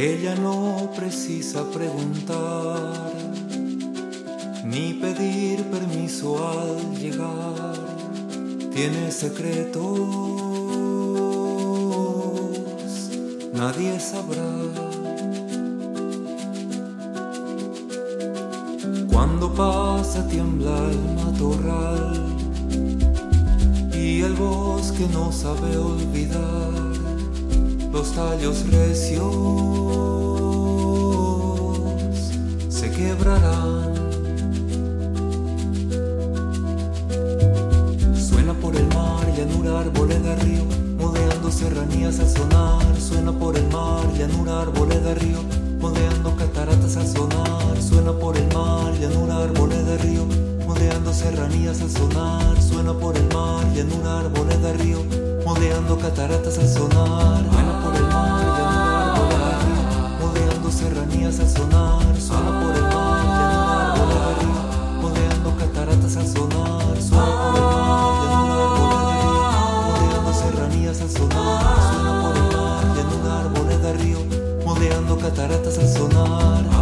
Ella no precisa preguntar ni pedir permiso al llegar. Tiene secretos, nadie sabrá. Cuando pasa tiembla el matorral y el bosque no sabe olvidar los tallos recios se quebrarán. Suena por el mar, llanura, arboleda, río, modeando serranías al sonar. Suena por el mar, llanura, arboleda, río, modeando cataratas al sonar. Suena por el mar, llanura, arboleda, río, modeando serranías al sonar. Suena por el mar, llanura, arboleda, río, modeando cataratas al sonar. Suena por el mar, llanura, arboleda, río, modeando serranías al sonar. Suena por el mar, llanura, arboleda, río, modeando cataratas al sonar. Suena por el mar, llanura, arboleda, río, modeando serranías al sonar. Suena por el mar, llanura, arboleda, río, modeando cataratas al sonar.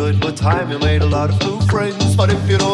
good, but time you made a lot of new friends. But if you don't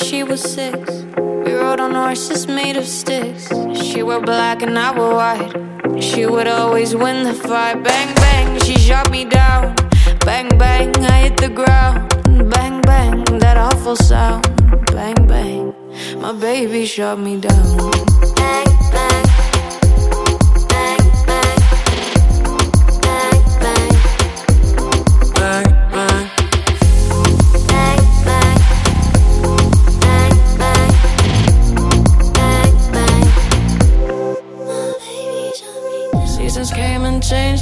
she was six. We rode on horses made of sticks. She wore black and I wore white. She would always win the fight. Bang, bang, she shot me down. Bang, bang, I hit the ground. Bang, bang, that awful sound. Bang, bang, my baby shot me down.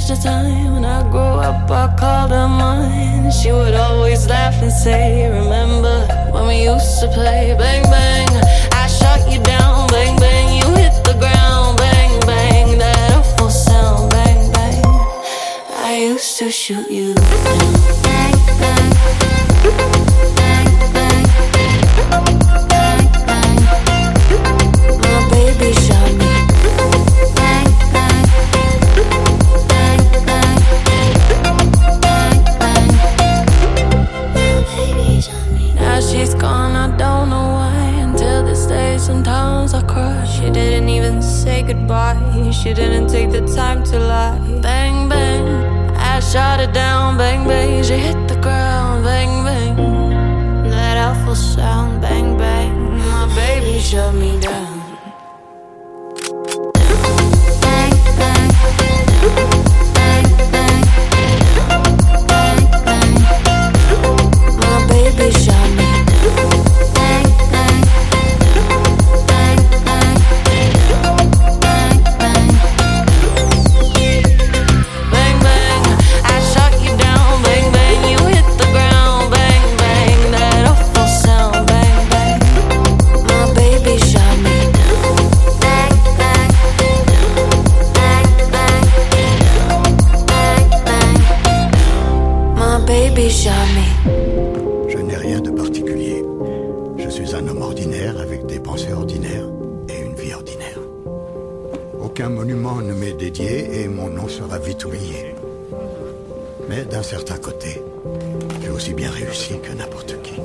The time. When I grew up, I called her mine. She would always laugh and say, Remember when we used to play? Bang, bang, I shot you down. Bang, bang, you hit the ground. Bang, bang, that awful sound. Bang, bang, I used to shoot you down. Bang, bang. She didn't take the time to lie. Bang, bang, I shot it down. Bang, bang, she hit the ground. Bang, bang, that awful sound. Bang, bang, my baby shut me down. mon nom sera vite oublié. Mais d'un certain côté, j'ai aussi bien réussi que n'importe qui.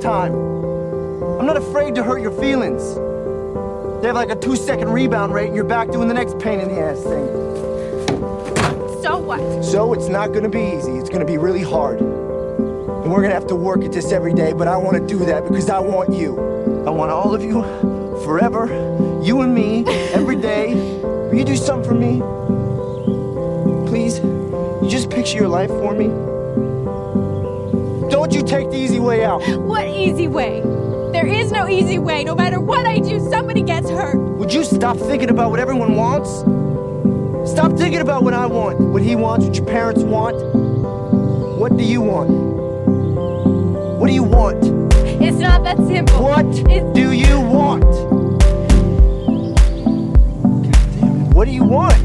Time. I'm not afraid to hurt your feelings. They have like a two second rebound rate and you're back doing the next pain in the ass thing. So what? So it's not gonna be easy. It's gonna be really hard. And we're gonna have to work at this every day, but I wanna do that because I want you. I want all of you forever. You and me, every day. Will you do something for me? Please? You just picture your life for me? Don't you take the easy way out. What easy way? There is no easy way. No matter what I do, somebody gets hurt. Would you stop thinking about what everyone wants? Stop thinking about what I want, what he wants, what your parents want. What do you want? What do you want? It's not that simple. What It's- do you want? God damn it. What do you want?